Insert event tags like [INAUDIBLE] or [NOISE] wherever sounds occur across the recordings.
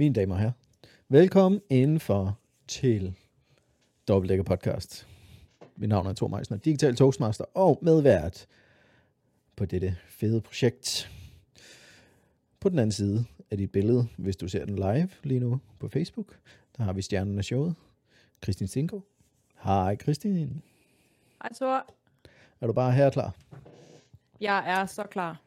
Mine damer og herrer, velkommen indenfor til Dobbeltdækker Podcast. Mit navn er Thor Meisner, digital toastmaster og medvært på dette fede projekt. På den anden side af dit billede, hvis du ser den live lige nu på Facebook, der har vi stjernen af showet, Kristin Stinko. Hej Kristin. Hej Thor. Er du bare her klar? Jeg er så klar.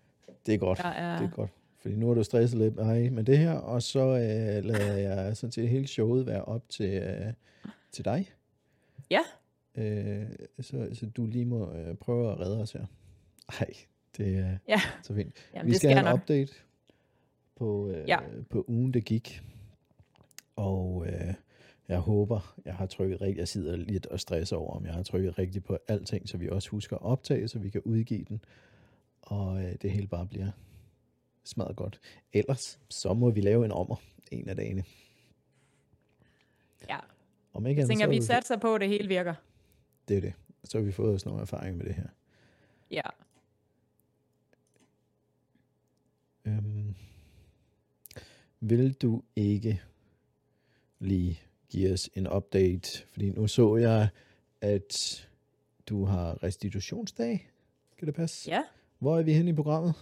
Det er godt. Jeg er... Det er godt. Fordi nu har du stresset lidt med, med det her, og så øh, lader jeg sådan set hele showet være op til, øh, til dig. Ja. Øh, så, så du lige må øh, prøve at redde os her. Ej, det er Ja. så fint. Jamen, Vi det skal have en nok. update på, øh, Ja. på ugen, der gik. Og øh, jeg håber, jeg har trykket rigtigt. Jeg sidder lidt og stresser over, om jeg har trykket rigtigt på alting, så vi også husker at optage, så vi kan udgive den. Og øh, det hele bare bliver smadret godt. Ellers, så må vi lave en ommer en af dagene. Ja. Om ikke Jeg tænker, så vi er satser på, at det hele virker. Det er det. Så har vi fået os nogle erfaring med det her. Ja. Øhm, vil du ikke lige give os en update? Fordi nu så jeg, at du har restitutionsdag. Kan det passe? Ja. Hvor er vi henne i programmet?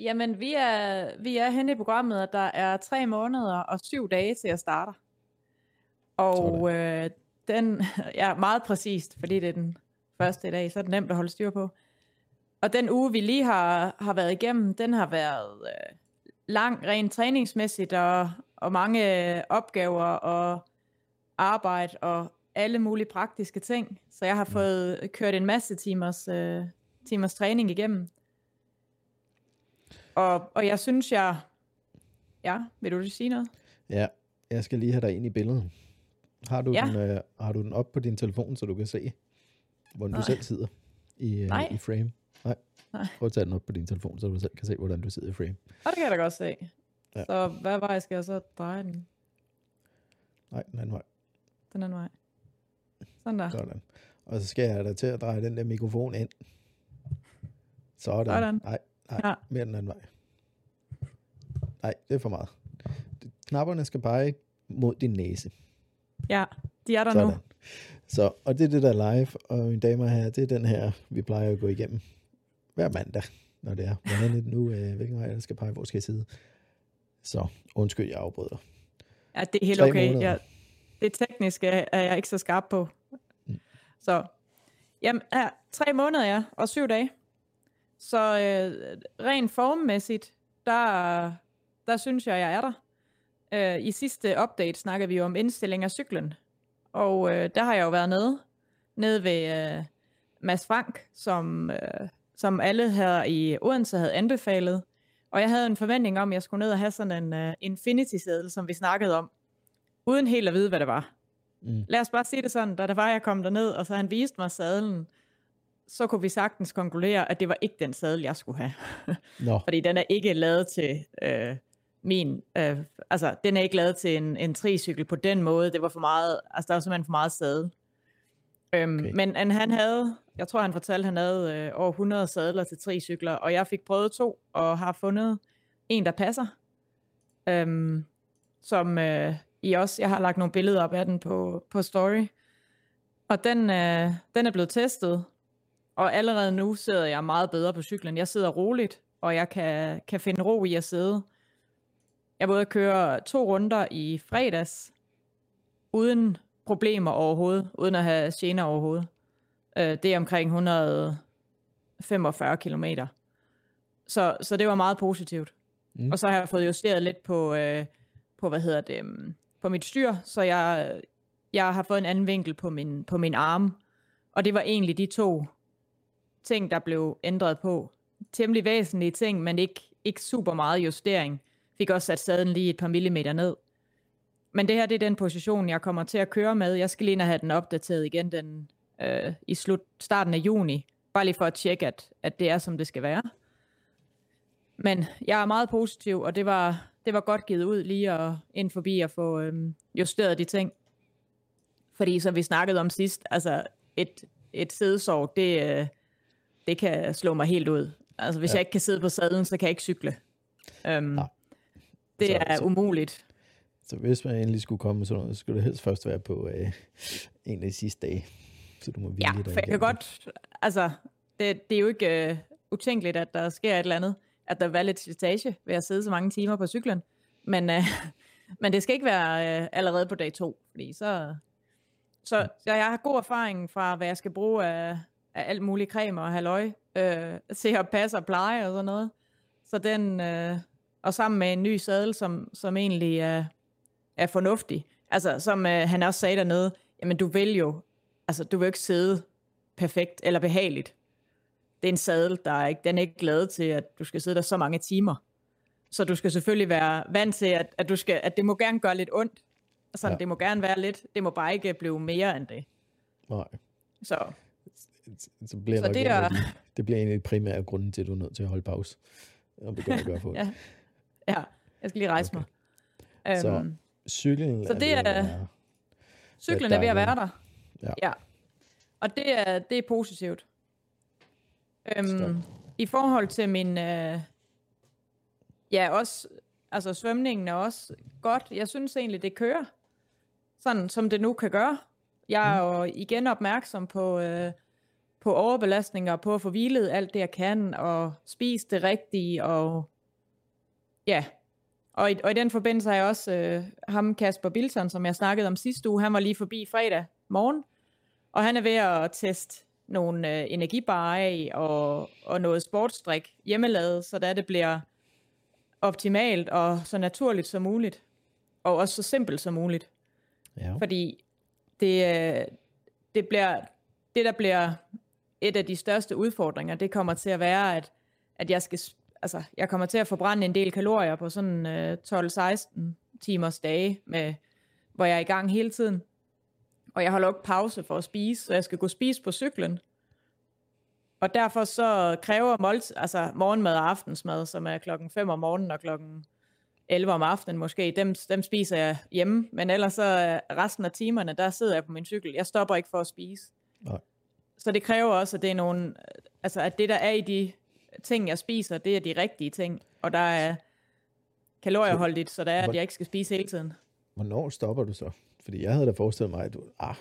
Jamen, vi er, vi er henne i programmet, og der er tre måneder og syv dage til at starte. Og øh, den [LAUGHS] ja, meget præcist, fordi det er den første i dag, så er det nemt at holde styr på. Og den uge, vi lige har, har været igennem, den har været øh, lang, rent træningsmæssigt, og, og mange øh, opgaver og arbejde og alle mulige praktiske ting. Så jeg har fået kørt en masse timers, øh, timers træning igennem. Og, og jeg synes, jeg... Ja, vil du sige noget? Ja, jeg skal lige have dig ind i billedet. Har du, Ja. den, øh, har du den op på din telefon, så du kan se, hvordan du Nej. selv sidder i, øh, Nej. i frame? Nej. Nej. Prøv at tage den op på din telefon, så du selv kan se, hvordan du sidder i frame. Og det kan jeg da godt se. Ja. Så hvad vej skal jeg så dreje den? Nej, den anden vej. Den anden vej. Sådan der. Sådan. Og så skal jeg da til at dreje den der mikrofon ind. Sådan. Sådan. Nej, nej, Ja. mere den anden vej. Nej, det er for meget. Knapperne skal pege mod din næse. Ja, de er der Sådan. nu. Så, og det er det der er live, og mine damer og herrer, det er den her, vi plejer at gå igennem hver mandag, når det er. Hvordan er det nu, øh, hvilken vej der skal pege, hvor skal jeg sidde? Så undskyld, jeg afbryder. Ja, det er helt Tre okay. måneder. Ja, det tekniske er jeg ikke så skarp på. Mm. Så, jamen, ja, tre måneder, ja, og syv dage. Så øh, rent formmæssigt, der, der synes jeg, jeg er der. Øh, I sidste update snakkede vi jo om indstilling af cyklen. Og øh, der har jeg jo været nede, nede ved øh, Mads Frank, som, øh, som alle her i Odense havde anbefalet. Og jeg havde en forventning om, at jeg skulle ned og have sådan en uh, Infinity-seddel, som vi snakkede om, uden helt at vide, hvad det var. Mm. Lad os bare sige det sådan, da der var, jeg kom derned, og så han viste mig sadlen, så kunne vi sagtens konkludere, at det var ikke den sadel, jeg skulle have. [LAUGHS] Nå, Fordi den er ikke lavet til øh, min, øh, altså den er ikke lavet til en, en tricykel på den måde. Det var for meget, altså der var simpelthen for meget sadel. Øhm, Okay. Men han, han havde, jeg tror han fortalte, han havde øh, over 100 sadler til tricykler, og jeg fik prøvet to, og har fundet en, der passer. Øhm, som øh, I også, jeg har lagt nogle billeder op af den på, på story. Og den, øh, den er blevet testet, og allerede nu sidder jeg meget bedre på cyklen. Jeg sidder roligt, og jeg kan, kan finde ro i at sidde. Jeg både køre to runder i fredags, uden problemer overhovedet, uden at have gener overhovedet. Øh, det er omkring 145 kilometer. Så, så det var meget positivt. Mm. Mm. Og så har jeg fået justeret lidt på, øh, på hvad hedder det, um, på mit styr, så jeg, jeg har fået en anden vinkel på min, på min arm. Og det var egentlig de to ting, der blev ændret på. Temmelig væsentlige ting, men ikke, ikke super meget justering. Fik også sat sadlen lige et par millimeter ned. Men det her, det er den position, jeg kommer til at køre med. Jeg skal lige have den opdateret igen den, øh, i slut, starten af juni. Bare lige for at tjekke, at, at det er, som det skal være. Men jeg er meget positiv, og det var, det var godt givet ud lige at ind forbi at få øhm, justeret de ting. Fordi som vi snakkede om sidst, altså et, et sædesår, det, øh, det kan slå mig helt ud. Altså hvis Ja. jeg ikke kan sidde på sadlen, så kan jeg ikke cykle. Øhm, Nej. Det Så- er så- umuligt. Så hvis man endelig skulle komme sådan noget, så skulle det helst først være på øh, en af de sidste dage. Så du må Ja, for jeg kan godt, altså, det, det er jo ikke uh, utænkeligt, at der sker et eller andet, at der være lidt slitage ved at sidde så mange timer på cyklen, men, uh, [LAUGHS] men det skal ikke være uh, allerede på dag to, fordi så, så, så jeg har god erfaring fra, hvad jeg skal bruge af, af alt muligt creme og halløj, øh, til at passe og pleje og sådan noget. Så den, øh, og sammen med en ny sadel, som, som egentlig er, er fornuftig. Altså, som øh, han også sagde dernede, jamen du vil jo, altså du vil jo ikke sidde perfekt eller behageligt. Det er en sadel, der er ikke, den er ikke lavet til, at du skal sidde der så mange timer. Så du skal selvfølgelig være vant til, at, at, du skal, at det må gerne gøre lidt ondt. Altså, Ja. ja. det må gerne være lidt, det må bare ikke blive mere end det. Nej, Så så bliver Så det af er- de, det bliver en af de primære grunde til, at du er nødt til at holde pause. Det gør at gøre for [LAUGHS] Ja. ja, jeg skal lige rejse Okay. mig. Så Øhm, Cyklen Så det er- være- Cyklen er ved at være der. Ja. ja. Og det er, det er positivt. Øhm, Stop. I forhold til min... Øh, ja, også... Altså svømningen er også godt. Jeg synes egentlig, det kører. Sådan som det nu kan gøre. Jeg er jo igen opmærksom på, øh, på overbelastninger, på at få hvilet alt det, jeg kan, og spise det rigtige, og ja. Og i, og i den forbindelse har jeg også øh, ham, Kasper Bilson, som jeg snakkede om sidste uge, han var lige forbi fredag morgen, og han er ved at teste nogle øh, energibarer af, og, og noget sportsdrik hjemmelavet, så da det bliver optimalt og så naturligt som muligt, og også så simpelt som muligt. Ja. Fordi det, øh, det, bliver, det, der bliver et af de største udfordringer, det kommer til at være, at, at jeg skal, altså, jeg kommer til at forbrænde en del kalorier på sådan øh, 12-16 timers dage, med, hvor jeg er i gang hele tiden. Og jeg holder ikke pause for at spise, så jeg skal gå og spise på cyklen. Og derfor så kræver målt, altså morgenmad og aftensmad, som er klokken 5 om morgenen og klokken 11 om aftenen måske, dem, dem spiser jeg hjemme. Men ellers så øh, resten af timerne, der sidder jeg på min cykel. Jeg stopper ikke for at spise. Nej. Så det kræver også, at det er nogle, altså at det der er i de ting, jeg spiser, det er de rigtige ting. Og der er kalorieholdigt, så der er, at jeg ikke skal spise hele tiden. Hvornår stopper du så? Fordi jeg havde da forestillet mig, at du, ah,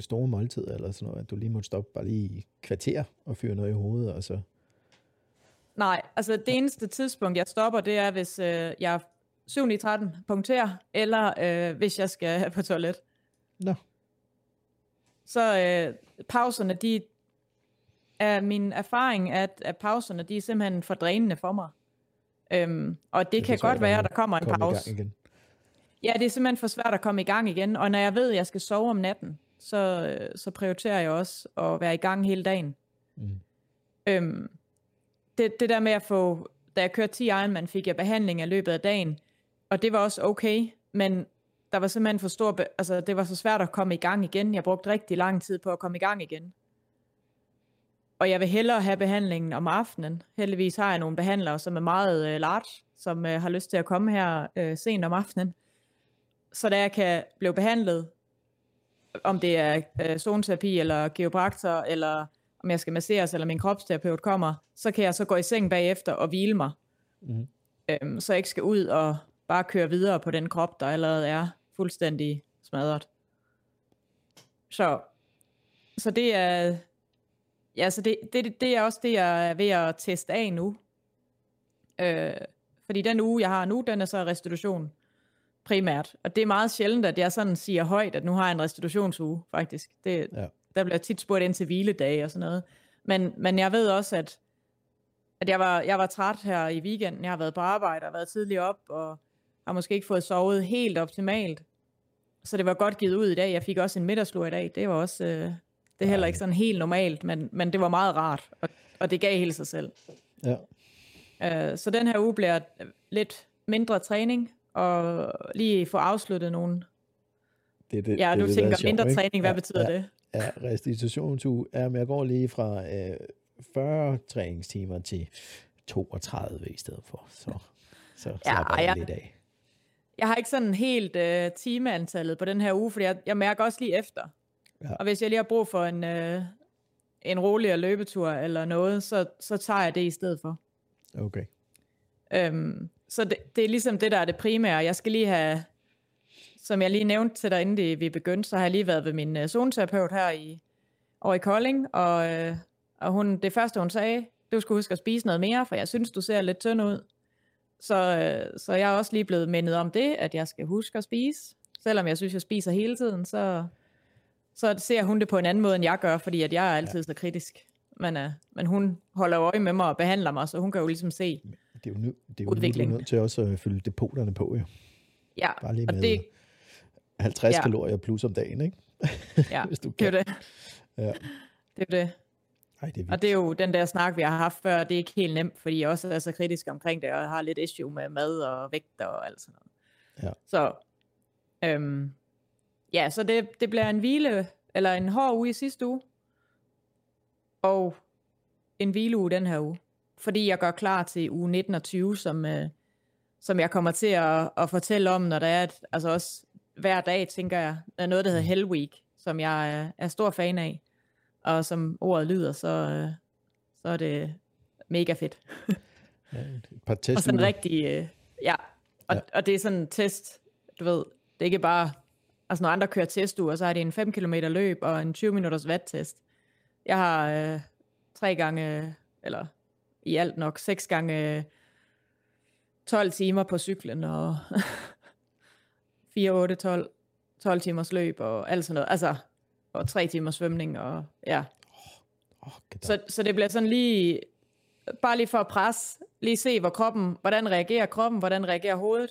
store måltider eller sådan noget, at du lige måtte stoppe bare lige i kvarter og fyre noget i hovedet, og så... Nej, altså det eneste tidspunkt, jeg stopper, det er, hvis øh, jeg er 7 i 13 punkterer, eller øh, hvis jeg skal på toilet. Nå, Så øh, pauserne, de er min erfaring, at, at pauserne, de er simpelthen for drænende for mig. Øhm, og det, Det kan godt være, at der kommer en pause. igen. Ja, det er simpelthen for svært at komme i gang igen. Og når jeg ved, at jeg skal sove om natten, så, øh, så prioriterer jeg også at være i gang hele dagen. Mm. Øhm, det, det der med at få, da jeg kørte 10 Ironman, fik jeg behandling i løbet af dagen, og det var også okay, men der var simpelthen for stor, be- altså det var så svært at komme i gang igen. Jeg brugte rigtig lang tid på at komme i gang igen. Og jeg vil hellere have behandlingen om aftenen. Heldigvis har jeg nogle behandlere, som er meget øh, large, som øh, har lyst til at komme her øh, sent om aftenen. Så da jeg kan blive behandlet, om det er øh, zoneterapi eller geopraktor, eller om jeg skal masseres, eller min kropsterapeut kommer, så kan jeg så gå i seng bagefter og hvile mig. Mhm. Øhm, så jeg ikke skal ud og bare køre videre på den krop, der allerede er fuldstændig smadret. Så, så det er, ja, så det, det, det er også det, jeg er ved at teste af nu. Øh, fordi den uge, jeg har nu, den er så restitution primært. Og det er meget sjældent, at jeg sådan siger højt, at nu har jeg en restitutionsuge, faktisk. Det, Ja. Der bliver tit spurgt ind til hviledage og sådan noget. Men, men jeg ved også, at, at jeg, var, jeg var træt her i weekenden. Jeg har været på arbejde og været tidligt op, og har måske ikke fået sovet helt optimalt. Så det var godt givet ud i dag. Jeg fik også en middagslur i dag. Det var også... Øh, det er heller ikke sådan helt normalt, men, men det var meget rart, og, og det gav hele sig selv. Ja. Øh, så den her uge bliver lidt mindre træning, og lige få afsluttet nogle... Det, er det, Ja, det, er du det, er tænker sjovt, mindre ikke? træning, hvad ja, betyder ja, det? Ja, restitutionsuge. Ja, men jeg går lige fra øh, 40 træningstimer til 32 i stedet for. Så, så Ja, slapper jeg jeg- lidt af. Jeg har ikke sådan helt øh, timeantallet på den her uge, fordi jeg, jeg mærker også lige efter. Ja. Og hvis jeg lige har brug for en, øh, en roligere løbetur eller noget, så, så tager jeg det i stedet for. Okay. Øhm, så det, det er ligesom det, der er det primære. Jeg skal lige have, som jeg lige nævnte til dig, inden det, vi begyndte, så har jeg lige været ved min uh, zoneterapeut her i, over i Kolding, og, uh, og hun, det første, hun sagde, du skulle huske at spise noget mere, for jeg synes, du ser lidt tynd ud. Så, uh, så jeg er også lige blevet mindet om det, at jeg skal huske at spise. Selvom jeg synes, jeg spiser hele tiden, så, så ser hun det på en anden måde, end jeg gør, fordi at jeg er altid ja. så kritisk. Men, uh, men hun holder øje med mig og behandler mig, så hun kan jo ligesom se det er jo, nu, det er jo. Nu, nødt til også at fylde depoterne på, jo. Ja, Bare lige med og det, 50 ja. kalorier plus om dagen, ikke? Ja, [LAUGHS] Hvis du kan. det er det. Ja. Det er det. Ej, det er og det er jo den der snak, vi har haft før, det er ikke helt nemt, fordi jeg også er så kritisk omkring det, og har lidt issue med mad og vægt og alt sådan noget. Ja. Så, øhm, ja, så det, det bliver en hvile, eller en hård uge i sidste uge, og en hvileuge den her uge fordi jeg gør klar til uge 19 og 20, som, øh, som jeg kommer til at, at fortælle om, når der er, et, altså også hver dag, tænker jeg, er noget, der hedder Hell Week, som jeg er, er stor fan af, og som ordet lyder, så, øh, så er det mega fedt. ja, et [LAUGHS] par test og sådan rigtig, øh, ja, og, ja. og det er sådan en test, du ved, det er ikke bare, altså når andre kører testuger, så er det en 5 km løb og en 20 minutters vat-test. Jeg har øh, tre gange, eller i alt nok 6 gange 12 timer på cyklen, og 4, 8, 12, 12 timers løb, og alt sådan noget. Altså, og 3 timers svømning, og ja. Oh, så, så det bliver sådan lige, bare lige for at presse, lige se, hvor kroppen, hvordan reagerer kroppen, hvordan reagerer hovedet,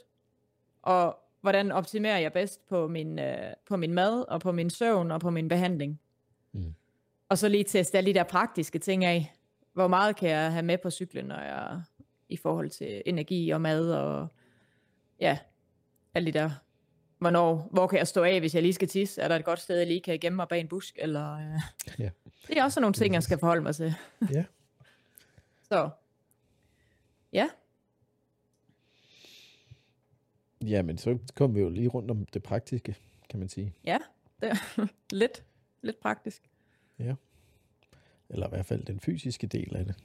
og hvordan optimerer jeg bedst på min, øh, på min mad, og på min søvn, og på min behandling. Mm. Og så lige teste alle de der praktiske ting af hvor meget kan jeg have med på cyklen, når jeg i forhold til energi og mad og ja, alle de der. Hvornår, hvor kan jeg stå af, hvis jeg lige skal tisse? Er der et godt sted, jeg lige kan gemme mig bag en busk? Eller, øh... ja. Det er også nogle ting, jeg skal forholde mig til. ja. Så, ja. Ja, men så kommer vi jo lige rundt om det praktiske, kan man sige. Ja, det er [LAUGHS] lidt, lidt praktisk. Ja. Eller i hvert fald den fysiske del af det.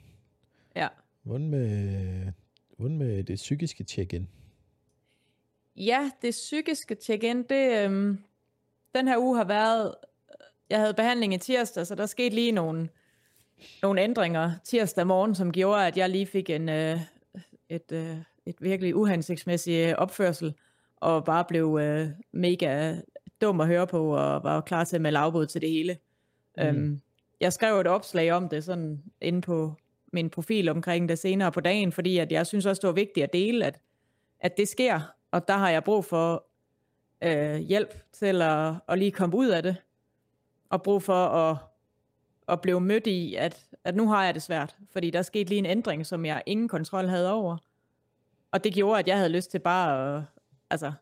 Ja. Hvordan med, hvordan med det psykiske check-in? Ja, det psykiske check-in, det, øhm, den her uge har været, jeg havde behandling i tirsdag, så der skete lige nogle, nogle ændringer tirsdag morgen, som gjorde, at jeg lige fik en, øh, et, øh, et virkelig uhensigtsmæssig opførsel, og bare blev øh, mega dum at høre på, og var klar til at melde afbud til det hele. Mm. Øhm, jeg skrev et opslag om det sådan inde på min profil omkring det senere på dagen, fordi at jeg synes også, det var vigtigt at dele, at, at det sker, og der har jeg brug for øh, hjælp til at, at lige komme ud af det, og brug for at, at blive mødt i, at, at nu har jeg det svært, fordi der skete lige en ændring, som jeg ingen kontrol havde over. Og det gjorde, at jeg havde lyst til bare at, altså,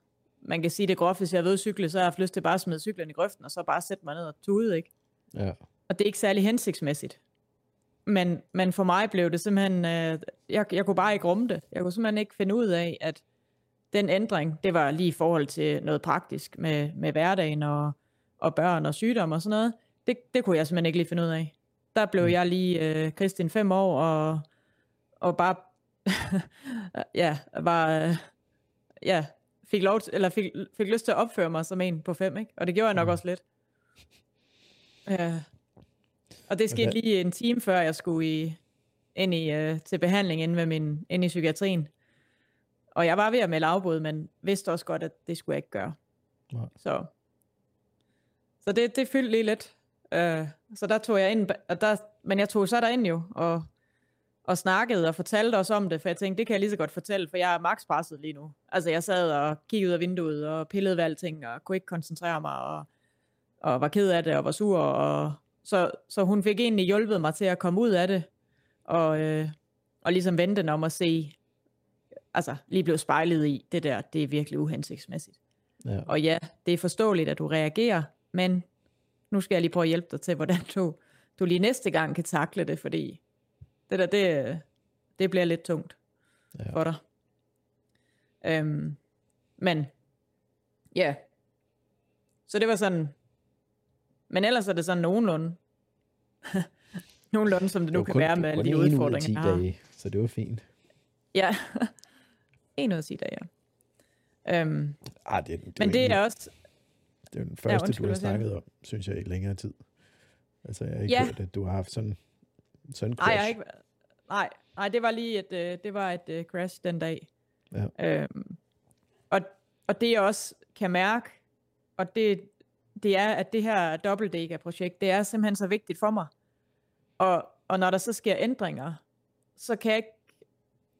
man kan sige det groft, hvis jeg ved cykle, så har jeg haft lyst til bare at smide cyklen i grøften, og så bare sætte mig ned og tude, ikke? Ja. Og det er ikke særlig hensigtsmæssigt. Men, men for mig blev det simpelthen, øh, jeg, jeg kunne bare ikke rumme det. Jeg kunne simpelthen ikke finde ud af, at den ændring, det var lige i forhold til noget praktisk med, med hverdagen og, og børn og sygdom og sådan noget. Det, det kunne jeg simpelthen ikke lige finde ud af. Der blev mm. jeg lige øh, Kristin fem år og, og bare [LAUGHS] ja, var, øh, ja, fik, lov til, eller fik, fik lyst til at opføre mig som en på fem, ikke? Og det gjorde jeg nok mm. også lidt. Ja, og det skete lige en time før jeg skulle i, ind i, uh, til behandling inde, ved min, inde i psykiatrien. Og jeg var ved at melde afbud, men vidste også godt, at det skulle jeg ikke gøre. Nej. Så, så det, det fyldte lige lidt. Uh, så der tog jeg ind, og der, men jeg tog så derind jo, og, og snakkede og fortalte os om det, for jeg tænkte, det kan jeg lige så godt fortælle, for jeg er max presset lige nu. Altså jeg sad og kiggede ud af vinduet og pillede ved alting, og kunne ikke koncentrere mig, og, og var ked af det, og var sur, og så, så hun fik egentlig hjulpet mig til at komme ud af det, og, øh, og ligesom vente om at se, altså lige blev spejlet i, det der, det er virkelig uhensigtsmæssigt. Ja. Og ja, det er forståeligt, at du reagerer, men nu skal jeg lige prøve at hjælpe dig til, hvordan du, du lige næste gang kan takle det, fordi det der, det, det bliver lidt tungt ja. for dig. Øhm, men, ja. Så det var sådan, men ellers er det sådan nogenlunde. [LAUGHS] nogenlunde, som det nu det kan kun, være med alle de udfordringer, jeg har. Dage, så det var fint. Ja. En ud af 10 dage, ja. Øhm, Ah, det, det, men det er også... det er den første, undskyld, du har snakket om, synes jeg, i længere tid. Altså, jeg har ikke Ja. hørt, at du har haft sådan, sådan en Nej, jeg har crash. ikke, nej, nej, det var lige et, øh, det var et øh, crash den dag. Ja. Øhm, og, og det jeg også kan mærke, og det, det er, at det her dobbeltdækker-projekt, det er simpelthen så vigtigt for mig. Og, og når der så sker ændringer, så kan jeg ikke,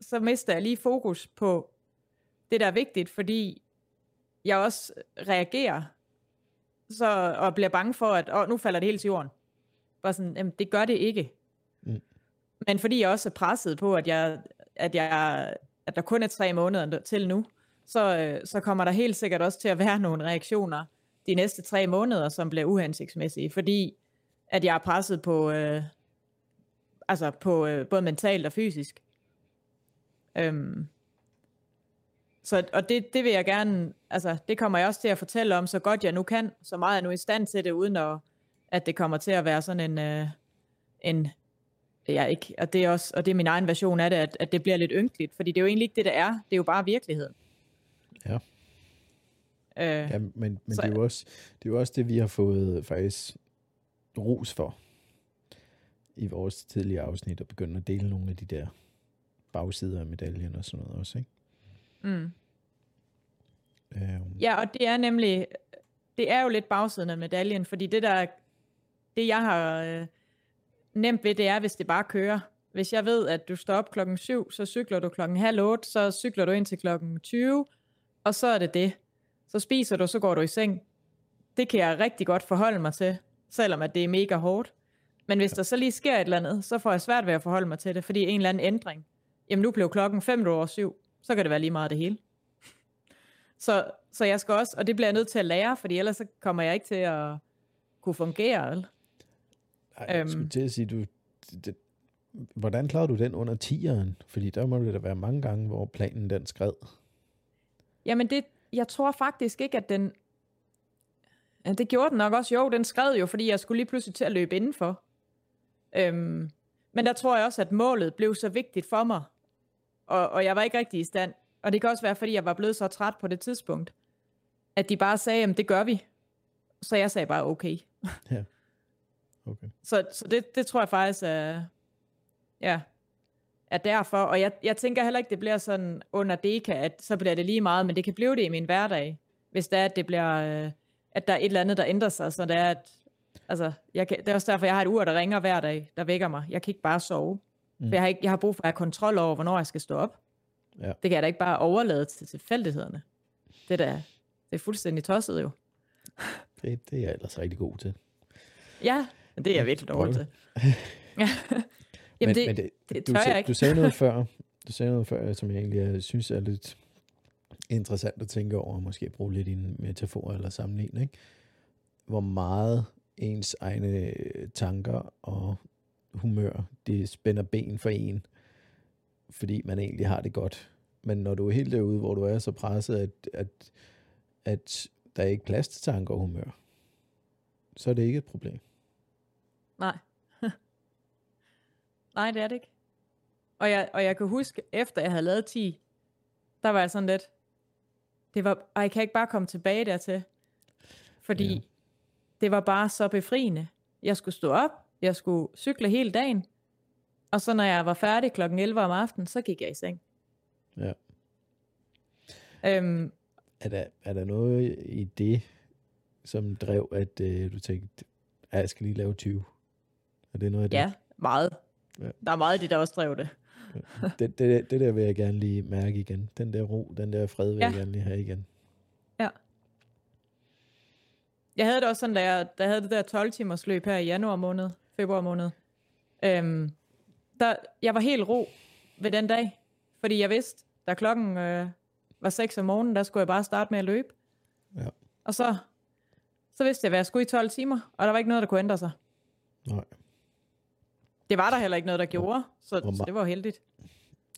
så mister jeg lige fokus på det, der er vigtigt, fordi jeg også reagerer så, og bliver bange for, at åh, nu falder det helt til jorden. Bare sådan, jamen, det gør det ikke. Mm. Men fordi jeg også er presset på, at, jeg, at, jeg, at der kun er tre måneder til nu, så, øh, så kommer der helt sikkert også til at være [LAUGHS] nogle reaktioner de næste tre måneder, som bliver uhensigtsmæssige, fordi at jeg er presset på, øh, altså på øh, både mentalt og fysisk. Øhm, så, og det, det vil jeg gerne, altså det kommer jeg også til at fortælle om, så godt jeg nu kan, så meget jeg nu er i stand til det, uden at, at det kommer til at være sådan en, øh, en ja, ikke, og det er også, og det er min egen version af det, at, at det bliver lidt ynkeligt, fordi det er jo egentlig ikke det, det er, det er jo bare virkeligheden. Ja. Øh, Ja, men, men Så- det, er jo også, det er jo også det, vi har fået faktisk ros for i vores tidligere afsnit, at begynde at dele nogle af de der bagsider af medaljen og sådan noget også, ikke? mm. Øhm, Ja, og det er nemlig, det er jo lidt bagsiden af medaljen, fordi det der, det jeg har øh, nemt ved, det er, hvis det bare kører. Hvis jeg ved, at du står op klokken 7, så cykler du klokken halv 8, så cykler du ind til klokken 20, og så er det det. Så spiser du, så går du i seng. Det kan jeg rigtig godt forholde mig til, selvom at det er mega hårdt. Men hvis der så lige sker et eller andet, så får jeg svært ved at forholde mig til det, fordi en eller anden ændring. Jamen nu blev klokken 5 over 7, så kan det være lige meget det hele. Så, så jeg skal også, og det bliver jeg nødt til at lære, fordi ellers så kommer jeg ikke til at kunne fungere. vel? Ej, jeg skulle Øhm. til at sige, du, det, hvordan klarede du den under 10'eren? Fordi der må det da være mange gange, hvor planen den skred. Jamen det, jeg tror faktisk ikke, at den, ja, det gjorde den nok også, jo, den skred jo, fordi jeg skulle lige pludselig til at løbe indenfor. Øhm, men der tror jeg også, at målet blev så vigtigt for mig, og, og jeg var ikke rigtig i stand. Og det kan også være, fordi jeg var blevet så træt på det tidspunkt, at de bare sagde, at det gør vi. Så jeg sagde bare, okay. [LAUGHS] Okay. Så, så det, det tror jeg faktisk er, ja, er derfor. Og jeg, jeg tænker heller ikke, det bliver sådan under deka, at så bliver det lige meget, men det kan blive det i min hverdag, hvis det er, at det bliver, øh, at der er et eller andet, der ændrer sig, så det er, at, altså, jeg kan, det er også derfor, jeg har et ur, der ringer hver dag, der vækker mig. Jeg kan ikke bare sove. Mm. For jeg har, ikke, jeg har brug for at have kontrol over, hvornår jeg skal stå op. Ja. Det kan jeg da ikke bare overlade til tilfældighederne. Det, der, det er fuldstændig tosset jo. [LAUGHS] Det, det er jeg ellers rigtig god til. Ja, men det er jeg virkelig dårlig til. Ja. [LAUGHS] Jamen det, det, det du, tør sag- jeg ikke. Du sagde noget [LAUGHS] før, du sagde noget før, som jeg egentlig er, synes er lidt interessant at tænke over, og måske bruge lidt i en metafor eller sammenligning, ikke? hvor meget ens egne øh, tanker og humør, det spænder ben for en, fordi man egentlig har det godt. Men når du er helt derude, hvor du er så presset, at, at, at der er ikke plads til tanker og humør, så er det ikke et problem. Nej. [LAUGHS] Nej, det er det ikke. Og jeg, og jeg kan huske, efter jeg havde lavet 10, der var jeg sådan lidt, det var, og jeg kan ikke bare komme tilbage dertil. Fordi Ja. det var bare så befriende. Jeg skulle stå op, jeg skulle cykle hele dagen, og så når jeg var færdig klokken 11 om aftenen, så gik jeg i seng. Ja. Øhm, Er der, er der noget i det, som drev, at øh, du tænkte, at jeg skal lige lave 20? Er det noget af det? ja, meget. Ja. Der er meget af det, der også drev det. Det, det, det der vil jeg gerne lige mærke igen. Den der ro, den der fred vil ja. Ja. jeg gerne lige have igen. Jeg havde det også sådan, da jeg, da jeg havde det der 12 timers løb her i januar måned, februar måned. Øhm, der, jeg var helt ro ved den dag, fordi jeg vidste, da klokken øh, var 6 om morgenen, der skulle jeg bare starte med at løbe. Ja. Og så, så vidste jeg, hvad jeg skulle i 12 timer, og der var ikke noget, der kunne ændre sig. Nej. Det var der heller ikke noget, der gjorde, så, Hvor så det var jo heldigt.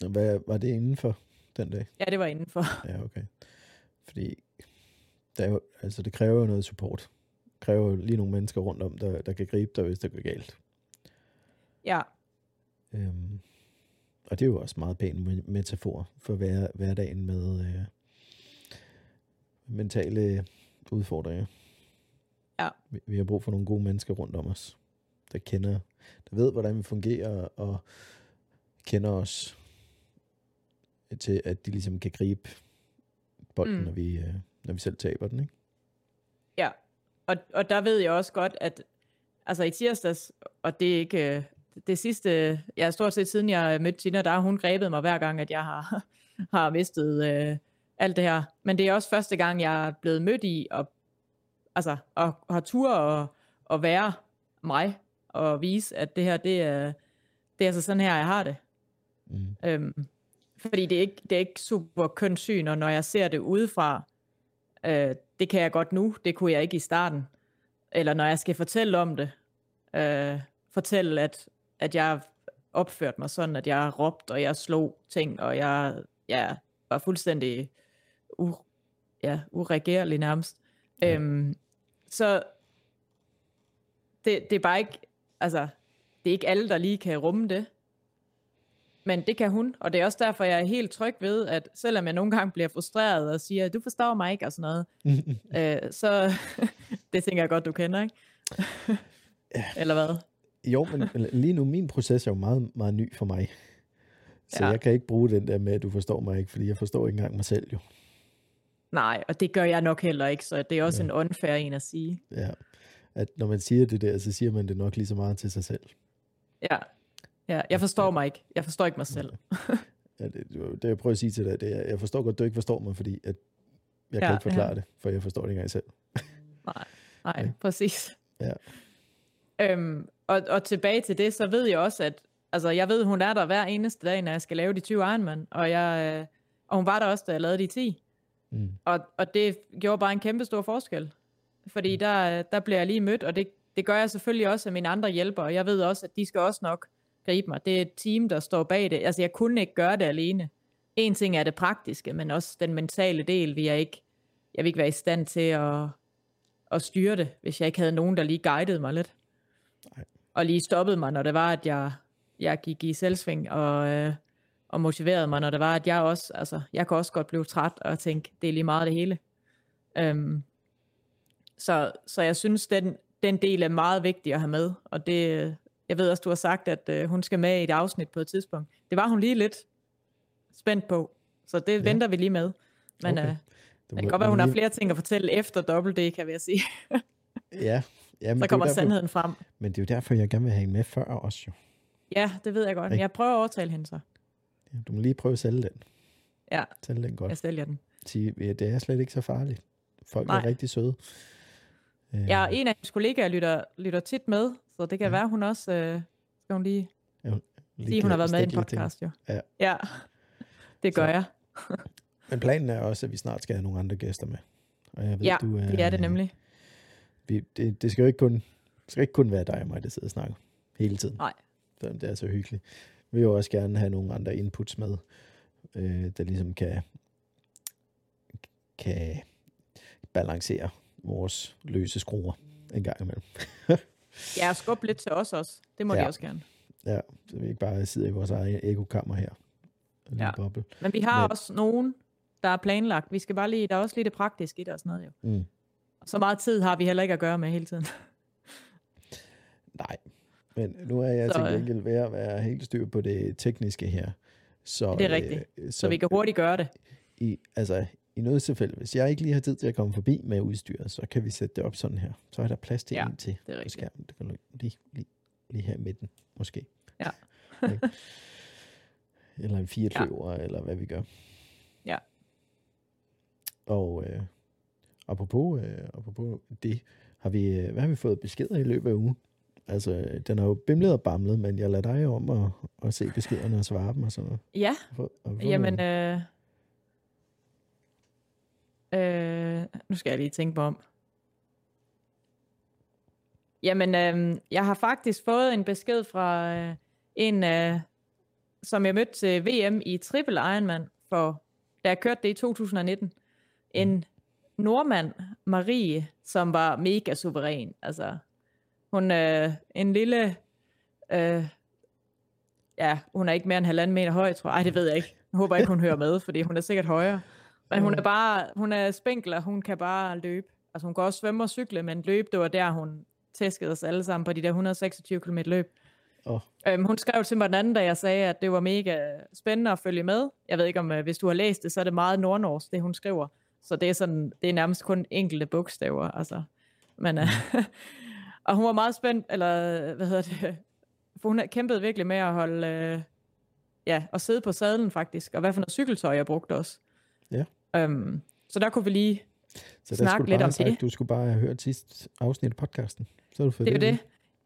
Hvad var det indenfor den dag? Ja, det var indenfor. Ja, okay. Fordi der er jo, altså, det kræver jo noget support. Kræver lige nogle mennesker rundt om, der, der kan gribe dig, hvis det går galt. Ja, Øhm, og det er jo også meget pæn me- metafor for hver, hverdagen med øh, mentale udfordringer. Ja. Vi, vi har brug for nogle gode mennesker rundt om os, der kender, der ved, hvordan vi fungerer, og kender os til, at de ligesom kan gribe bolden, mm. når, vi, øh, når vi selv taber den, ikke? Ja, og, og der ved jeg også godt, at altså i tirsdags, og det er ikke øh, det sidste, ja stort set siden jeg mødte Tina, der har hun grebet mig hver gang, at jeg har, [LAUGHS] har mistet øh, alt det her. Men det er også første gang, jeg er blevet mødt i, og, altså, og har tur og, og være mig, og vise, at det her, det er, det er altså sådan her, jeg har det. Mm. Øhm, fordi det er, ikke, det er ikke super kønssyn, og når jeg ser det udefra, øh, det kan jeg godt nu, det kunne jeg ikke i starten. Eller når jeg skal fortælle om det, øh, fortælle, at, at jeg opførte mig sådan, at jeg råbte, og jeg slog ting, og jeg ja, var fuldstændig u, ja, uregerlig nærmest. Ja. Øhm, så det, det er bare ikke, altså, det er ikke alle, der lige kan rumme det. Men det kan hun, og det er også derfor, jeg er helt tryg ved, at selvom jeg nogle gange bliver frustreret og siger, du forstår mig ikke og sådan noget, [LAUGHS] øh, så [LAUGHS] det tænker jeg godt, du kender, ikke? [LAUGHS] Eller hvad? Jo, men lige nu, min proces er jo meget, meget ny for mig. Så Ja. jeg kan ikke bruge den der med, at du forstår mig ikke, fordi jeg forstår ikke engang mig selv jo. Nej, og det gør jeg nok heller ikke, så det er også Ja. en unfair en at sige. Ja. At når man siger det der, så siger man det nok lige så meget til sig selv. Ja, ja jeg forstår mig ikke. Jeg forstår ikke mig selv. Ja, det, det, jeg prøver at sige til dig, det er, jeg forstår godt, du ikke forstår mig, fordi at jeg kan Ja, ikke forklare ja. det, for jeg forstår det ikke engang selv. Nej, nej, Ja. præcis. Ja. Øhm, og, og tilbage til det, så ved jeg også, at altså, jeg ved, hun er der hver eneste dag, når jeg skal lave de 20 Ironman, og, jeg, øh, og hun var der også, da jeg lavede de 10. Mm. Og, og det gjorde bare en kæmpe stor forskel. Fordi der, der bliver jeg lige mødt, og det, det gør jeg selvfølgelig også af mine andre hjælpere. Og jeg ved også, at de skal også nok gribe mig. Det er et team, der står bag det. Altså, jeg kunne ikke gøre det alene. En ting er det praktiske, men også den mentale del vil jeg ikke, jeg vil ikke være i stand til at, at styre det, hvis jeg ikke havde nogen, der lige guidede mig lidt. Nej. Og lige stoppede mig, når det var, at jeg, jeg gik i selvsving, og, øh, og motiverede mig, når det var, at jeg også, altså, jeg kan også godt blive træt og tænke, det er lige meget det hele. Øhm, så, så jeg synes, den, den del er meget vigtig at have med, og det, jeg ved også, du har sagt, at øh, hun skal med i et afsnit på et tidspunkt. Det var hun lige lidt spændt på, så det Ja. venter vi lige med. Men Okay. øh, det kan godt være, hun har lige- flere ting at fortælle efter dobbelt D, kan jeg sige. [LAUGHS] Ja, ja men, Så er kommer derfor, sandheden frem. men det er jo derfor, jeg gerne vil have hende med før også jo. Ja, det ved jeg godt. Jeg prøver at overtale hende så. Ja, Du må lige prøve at sælge den. Ja, Sælge den godt. jeg sælger den. Sige, ja, det er slet ikke så farligt. Folk Nej. er rigtig søde. Øh, Ja, en af hendes kollegaer lytter, lytter tit med, så det kan Ja. være, hun også øh, skal hun lige lige sige, hun har været med i en podcast, jo. Ja. ja. Det gør Så- jeg. [LAUGHS] Men planen er også, at vi snart skal have nogle andre gæster med. Og jeg ved, Ja, du det er det nemlig. Vi, det, det skal jo ikke kun, det skal ikke kun være dig og mig, der sidder og snakker hele tiden. Nej. Selvom det er så hyggeligt. Vi vil jo også gerne have nogle andre inputs med, øh, der ligesom kan, kan balancere vores løse skruer en gang imellem. [LAUGHS] Ja, og skub lidt til os også. Det må Ja. de også gerne. Ja, så vi ikke bare sidder i vores eget ekokammer her. Ja. boble. Men vi har Men- også nogen, der er planlagt. Vi skal bare lige, der er også lige det praktiske i det og sådan noget jo. Mm. Så meget tid har vi heller ikke at gøre med hele tiden. [LAUGHS] Nej, men nu er jeg Så, til øh, gengæld ved at være helt styr på det tekniske her. Så, Det er rigtigt. Øh, Så vi kan hurtigt gøre det. i, altså, i noget tilfælde, hvis jeg ikke lige har tid til at komme forbi med udstyret, så kan vi sætte det op sådan her. Så er der plads til Ja, en til Det er på skærmen. Det kan du lige, lige, lige her i midten, måske. Ja. [LAUGHS] Eller en fire kløver, ja. eller hvad vi gør. Ja. Og øh, apropos, øh, apropos det, har vi, øh, hvad har vi fået beskeder i løbet af ugen? Altså, den har jo bimlet og bamlet, men jeg lader dig om at, at se beskederne og svare dem og sådan noget. Ja, For, og for, jamen... Øh, øh, nu skal jeg lige tænke mig om. Jamen, øh, jeg har faktisk fået en besked fra øh, en, øh, som jeg mødte til VM i Triple Ironman, for, da jeg kørte det i 2019. En nordmand, Marie, som var mega suveræn. Altså, hun er øh, en lille... Øh, ja, hun er ikke mere end halvanden meter høj, tror jeg. Ej, det ved jeg ikke. Jeg håber ikke, hun hører med, fordi hun er sikkert højere. Men hun er bare, hun er spinkel, og hun kan bare løbe. Altså hun kan også svømme og cykle, men løbe, det var der, hun tæskede os alle sammen på de der 126 km løb. Oh. Øhm, hun skrev til mig den anden, da jeg sagde, at det var mega spændende at følge med. Jeg ved ikke, om uh, hvis du har læst det, så er det meget nordnorsk, det hun skriver. Så det er, sådan, det er nærmest kun enkelte bogstaver. Altså. Men, uh, [LAUGHS] og hun var meget spændt, eller hvad hedder det, [LAUGHS] for hun kæmpede virkelig med at holde, uh, ja, og sidde på sadlen faktisk, og hvad for noget cykeltøj jeg brugte også. Ja. Um, så der kunne vi lige Så Snak skulle lidt om sagt, det. Du skulle bare have hørt sidste afsnit af podcasten. Så er du Det er jo at det.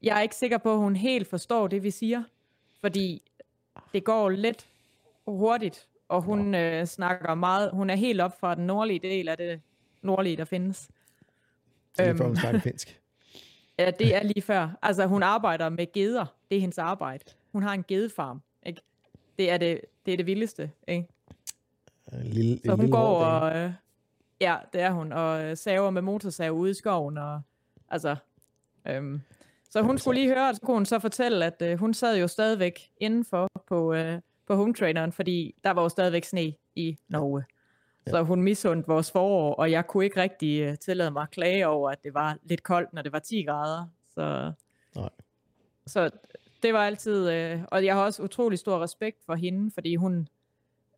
Jeg er ikke sikker på, at hun helt forstår det, vi siger. Fordi det går lidt hurtigt, og hun øh, snakker meget. Hun er helt op fra den nordlige del af det nordlige, der findes. Det er for, Øhm. hun snakker finsk. [LAUGHS] Ja, det er lige før. Altså, hun arbejder med geder. Det er hendes arbejde. Hun har en gedefarm. Ikke? Det, er det, det er det vildeste. Ikke? En lille, Så en hun lille går og... Øh, ja, det er hun. Og øh, saver med motorsav ude i skoven. Og, altså, øhm, så hun skulle lige høre, at så kunne hun så fortælle, at øh, hun sad jo stadigvæk indenfor på, øh, på home traineren, fordi der var jo stadigvæk sne i Norge. Ja. Så hun misundte vores forår, og jeg kunne ikke rigtig øh, tillade mig at klage over, at det var lidt koldt, når det var 10 grader. Så, Nej. så det var altid, øh, og jeg har også utrolig stor respekt for hende, fordi hun,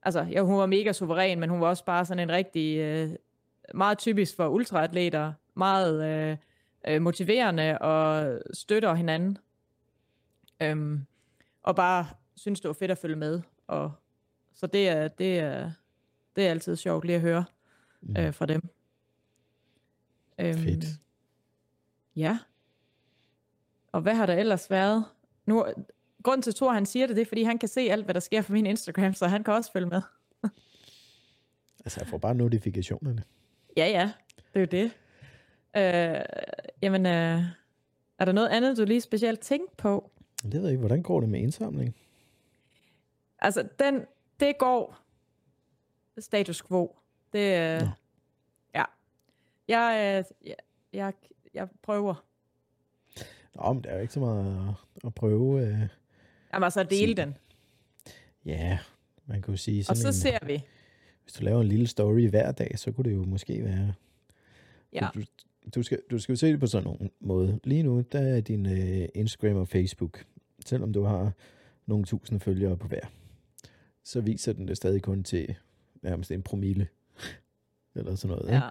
altså, ja, hun var mega suveræn, men hun var også bare sådan en rigtig, øh, meget typisk for ultraatleter, meget øh, øh, motiverende og støtter hinanden. Øhm, og bare synes, det var fedt at følge med. Og, så det er, det, er, det er altid sjovt lige at høre Mm. øh, fra dem. Øhm, Fedt. Ja. Og hvad har der ellers været? Nu, grunden til, Thor han siger det, det er, fordi han kan se alt, hvad der sker på min Instagram, så han kan også følge med. [LAUGHS] Altså, jeg får bare notifikationerne. Ja, ja. Det er jo det. Øh, jamen, øh, er der noget andet, du lige specielt tænkte på? Det ved jeg ikke. Hvordan går det med indsamling? Altså, den, det går status quo. Det, øh, Nå. ja. Jeg, øh, jeg, jeg, jeg prøver. Nå, men der er jo ikke så meget at, at prøve. Øh. Jamen, altså, at dele den. Ja, man kunne sige Og sådan så en, ser vi. hvis du laver en lille story hver dag, så kunne det jo måske være... Ja. Du, du, skal, du skal jo se det på sådan en måde. Lige nu, der er din øh, Instagram og Facebook, selvom du har nogle tusind følgere på hver, så viser den det stadig kun til nærmest en promille. [LAUGHS] Eller sådan noget. ikke?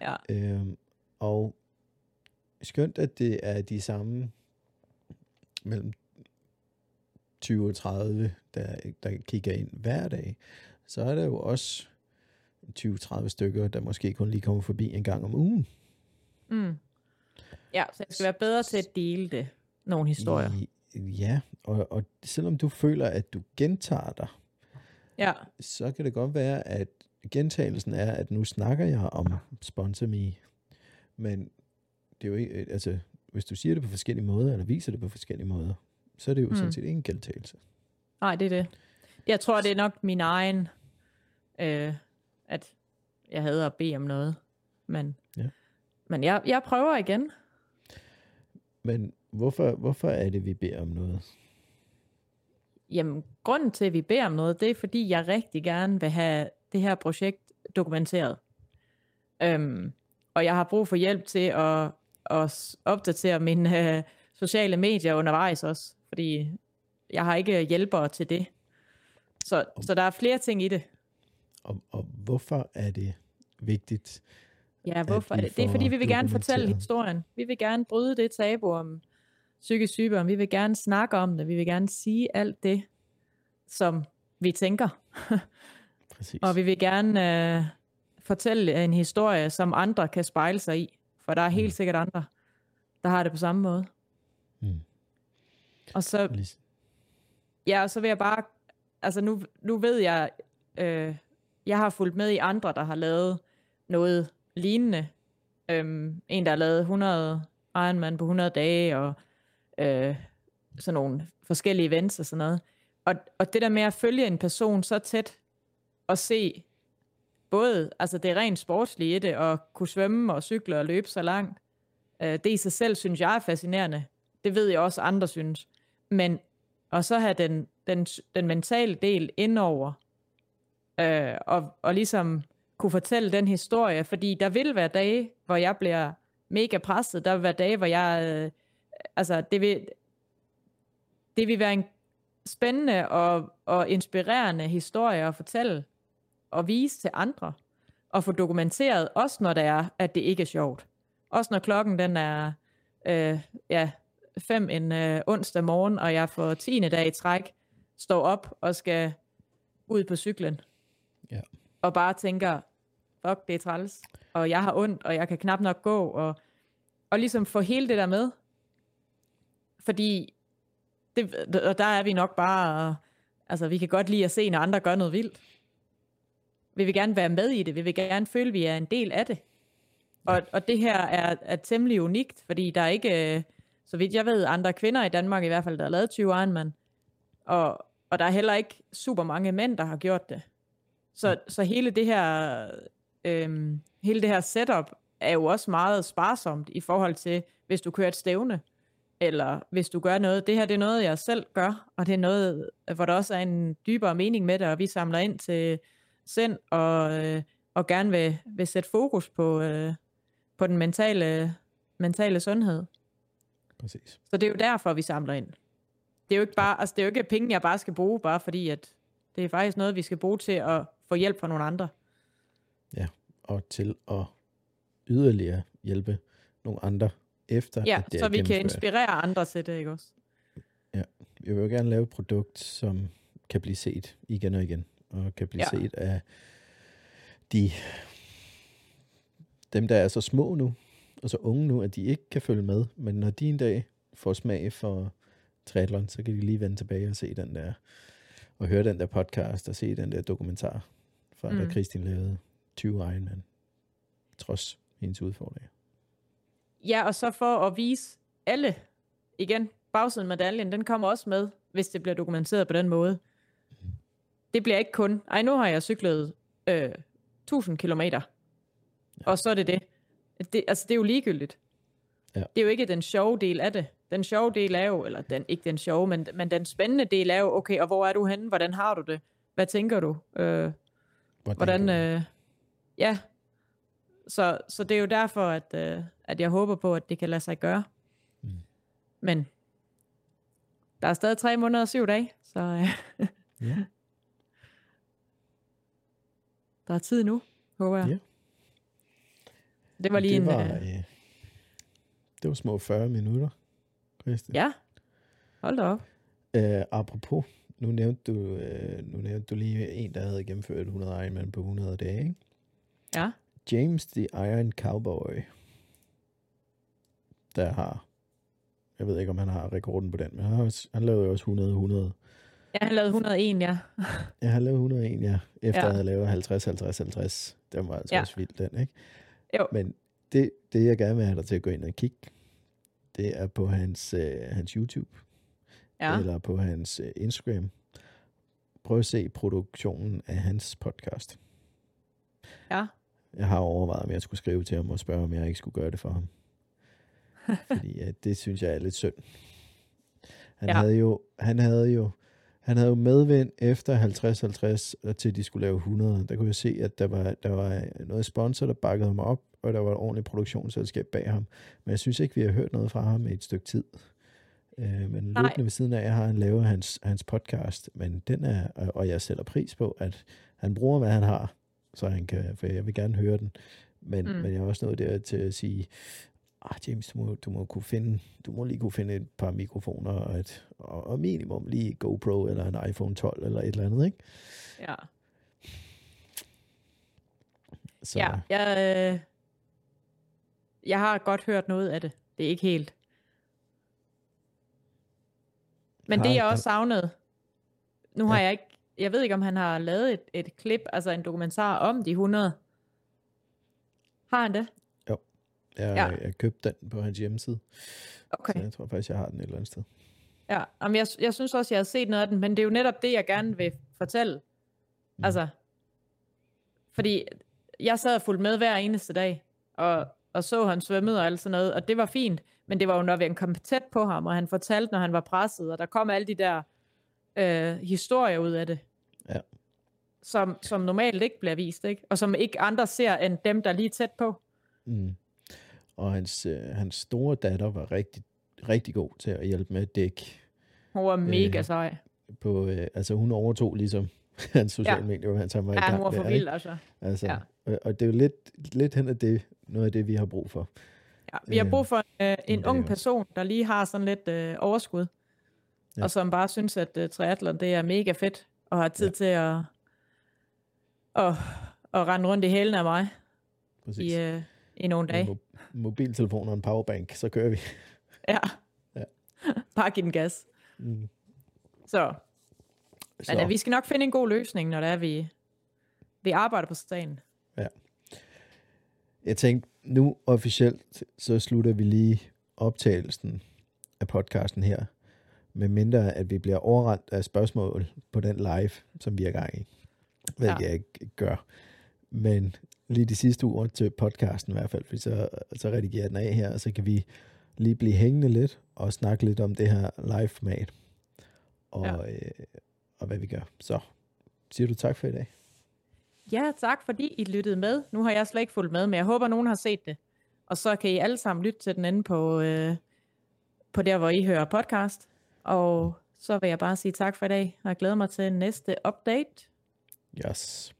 Ja. Ja. Øhm, og skønt, at det er de samme mellem 20 og 30, der, der kigger ind hver dag, så er der jo også 20-30 stykker, der måske kun lige kommer forbi en gang om ugen. Mm. Ja, så jeg skal være bedre til at dele det. Nogle historier. Ja, og, og selvom du føler, at du gentager dig, Ja. så kan det godt være, at gentagelsen er, at nu snakker jeg om sponsor me, men det er jo ikke, altså, hvis du siger det på forskellige måder, eller viser det på forskellige måder, så er det jo Mm. sådan set ikke en gentagelse. Nej, det er det. Jeg tror, det er nok min egen, øh, at jeg havde at bede om noget. Men, Ja. men jeg, jeg prøver igen. Men hvorfor, hvorfor er det, vi beder om noget? Jamen, grunden til, at vi beder om noget, det er, fordi jeg rigtig gerne vil have det her projekt dokumenteret. Øhm, og jeg har brug for hjælp til at, at opdatere mine øh, sociale medier undervejs også, fordi jeg har ikke hjælpere til det. Så, så der er flere ting i det. Og, og hvorfor er det vigtigt? Ja, hvorfor er det? Det er fordi, vi vil gerne fortælle historien. Vi vil gerne bryde det tabu om psykisk sygdom. Vi vil gerne snakke om det. Vi vil gerne sige alt det, som vi tænker. [LAUGHS] Præcis. Og vi vil gerne øh, fortælle en historie, som andre kan spejle sig i. For der er helt Mm. sikkert andre, der har det på samme måde. Og så, ja, og så vil jeg bare, altså nu, nu ved jeg, øh, jeg har fulgt med i andre, der har lavet noget lignende. Øhm, en, der har lavet 100 Ironman på 100 dage, og øh, sådan nogle forskellige events og sådan noget. Og, og det der med at følge en person så tæt, og se både, altså det er rent sportslige i det, og kunne svømme og cykle og løbe så langt, øh, det i sig selv synes jeg er fascinerende. Det ved jeg også, andre synes. Men og så have den, den, den mentale del indover, øh, og, og ligesom kunne fortælle den historie, fordi der vil være dage, hvor jeg bliver mega presset, der vil være dage, hvor jeg, øh, altså det vil, det vil være en spændende og, og inspirerende historie at fortælle og vise til andre, og få dokumenteret, også når det er, at det ikke er sjovt. Også når klokken den er øh, ja, fem en øh, onsdag morgen, og jeg for tiende dag i træk står op og skal ud på cyklen. Ja. Og bare tænker, fuck, det er træls. Og jeg har ondt, og jeg kan knap nok gå. Og, og ligesom få hele det der med. Fordi, det, og der er vi nok bare, altså vi kan godt lide at se, når andre gør noget vildt. Vi vil gerne være med i det. Vi vil gerne føle, at vi er en del af det. Og, og det her er, er temmelig unikt, fordi der er ikke, øh, så vidt jeg ved, andre kvinder i Danmark i hvert fald, der har lavet 20 Ironman. Og, og der er heller ikke super mange mænd, der har gjort det. Så, så hele det her øhm, hele det her setup er jo også meget sparsomt i forhold til, hvis du kører et stævne, eller hvis du gør noget. Det her det er noget, jeg selv gør, og det er noget, hvor der også er en dybere mening med det, og vi samler ind til sind, og, øh, og gerne vil, vil sætte fokus på, øh, på den mentale, mentale sundhed. Præcis. Så det er jo derfor, vi samler ind. Det er jo ikke bare, altså det er jo ikke penge, jeg bare skal bruge, bare fordi at det er faktisk noget, vi skal bruge til at få hjælp fra nogle andre. Ja, og til at yderligere hjælpe nogle andre efter, Ja, at det så vi kan inspirere andre til det, ikke også? Vi vil jo gerne lave et produkt, som kan blive set igen og igen, og kan blive Ja. set af de dem, der er så små nu, og så unge nu, at de ikke kan følge med, men når de en dag får smag for triathlon, så kan de lige vende tilbage og se den der, og høre den der podcast, og se den der dokumentar, fra mm. da Mm. Kristin lavede 20 Ironman, trods hendes udfordringer. Ja, og så for at vise alle, igen, bagsiden af medaljen, den kommer også med, hvis det bliver dokumenteret på den måde. Det bliver ikke kun, ej, nu har jeg cyklet øh, 1000 kilometer, og så er det det. Det. Altså, det er jo ligegyldigt. Ja. Det er jo ikke den sjove del af det. Den sjove del er jo, eller den, ikke den sjove, men, men den spændende del er jo, okay, og hvor er du henne? Hvordan har du det? Hvad tænker du? Øh, hvordan, du- øh, ja. Så, så det er jo derfor, at, øh, at jeg håber på, at det kan lade sig gøre. Mm. Men der er stadig tre måneder og syv dage, så øh, Ja. [LAUGHS] der er tid nu, håber jeg. Ja. Det var lige det en... var, øh, øh, det var små 40 minutter, Christian. ja, hold da op. Øh, apropos, nu nævnte, du, øh, nu nævnte du lige en, der havde gennemført 100 Ironman på 100 dage. Ikke? Ja, James the Iron Cowboy, der har, jeg ved ikke, om han har rekorden på den, men han, har også, han lavede jo også 100 100. jeg har lavet 101, ja. Ja, han lavede 101, ja, efter Ja. at have lavet 50, 50, 50. Den var altså Ja. også vild, den, ikke? Jo. Men det, det, jeg gerne vil have dig til at gå ind og kigge, det er på hans, øh, hans YouTube, Ja, eller på hans øh, Instagram. Prøv at se produktionen af hans podcast. ja. Jeg har overvejet, om jeg skulle skrive til ham og spørge, om jeg ikke skulle gøre det for ham. [LAUGHS] Fordi ja, det synes jeg er lidt synd. Han Ja. havde jo, han havde jo, han havde jo medvind efter 50-50, og til de skulle lave 100. Der kunne jeg se, at der var, der var noget sponsor, der bakkede ham op, og der var et ordentligt produktionsselskab bag ham. Men jeg synes ikke, vi har hørt noget fra ham i et stykke tid. Øh, men Nej. løbende ved siden af, har han lavet hans, hans podcast, men den er, og- jeg sætter pris på, at han bruger, hvad han har, så han kan, for jeg vil gerne høre den. Men. Mm. men jeg er også nået der til at sige, ah, James, du må, du må kunne finde, du må lige kunne finde et par mikrofoner og, et, og, og minimum lige GoPro eller en iPhone 12 eller et eller andet, ikke? ja. Så, Ja, jeg, øh, jeg har godt hørt noget af det. Det er ikke helt. Men det Har- jeg også savnede, nu har Ja. jeg ikke, jeg ved ikke om han har lavet et, et klip, altså en dokumentar om de 100. Har han det? Jeg, ja. jeg købte den på hans hjemmeside, Okay. så jeg tror faktisk, jeg har den et eller andet sted. Ja, Jamen, jeg, jeg synes også, jeg har set noget af den, men det er jo netop det, jeg gerne vil fortælle. Mm. Mm. Altså, fordi jeg sad og fulgte med hver eneste dag, og, og så han svømmede og alt sådan noget, og det var fint, men det var jo, når vi kom tæt på ham, og han fortalte, når han var presset, og der kom alle de der øh, historier ud af det. Ja. Som, som normalt ikke bliver vist, ikke? Og som ikke andre ser end dem, der er lige tæt på. Mm. Og hans, øh, hans store datter var rigtig, rigtig god til at hjælpe med at dække Hun var mega Øh, sej. på, øh, altså hun overtog ligesom [LAUGHS] hans sociale Ja. medier, han var i Ja, gang hun var for der, vild, ikke? altså. Altså, ja. Ja. og, og det er jo lidt, lidt hen af det, noget af det, vi har brug for. Ja, vi har Øh, brug for øh, en ung person, der lige har sådan lidt øh, overskud, Ja. ja. og som bare synes, at øh, triathlon det er mega fedt, og har tid Ja. ja. til at, at, at rende rundt i hælen af mig Præcis. i, øh, i nogle dage. mo- mobiltelefon og en powerbank, så kører vi. Ja. Ja. bare give den gas. Mm. Så, Så, men vi skal nok finde en god løsning, når det er, vi, vi arbejder på sagen. jeg tænkte, nu officielt, så slutter vi lige optagelsen af podcasten her, med mindre at vi bliver overrendt af spørgsmål på den live, som vi er gang i. Ja. Ja. jeg ikke gør. Men lige de sidste uger til podcasten i hvert fald, fordi så, så redigerer jeg den af her, og så kan vi lige blive hængende lidt og snakke lidt om det her live-format. Og, ja. Ja. øh, og hvad vi gør. Så siger du tak for i dag. Ja, tak fordi I lyttede med. Nu har jeg slet ikke fulgt med, men jeg håber, nogen har set det. Og så kan I alle sammen lytte til den ende på, øh, på der, hvor I hører podcast. Og så vil jeg bare sige tak for i dag, og jeg glæder mig til næste update. Yes.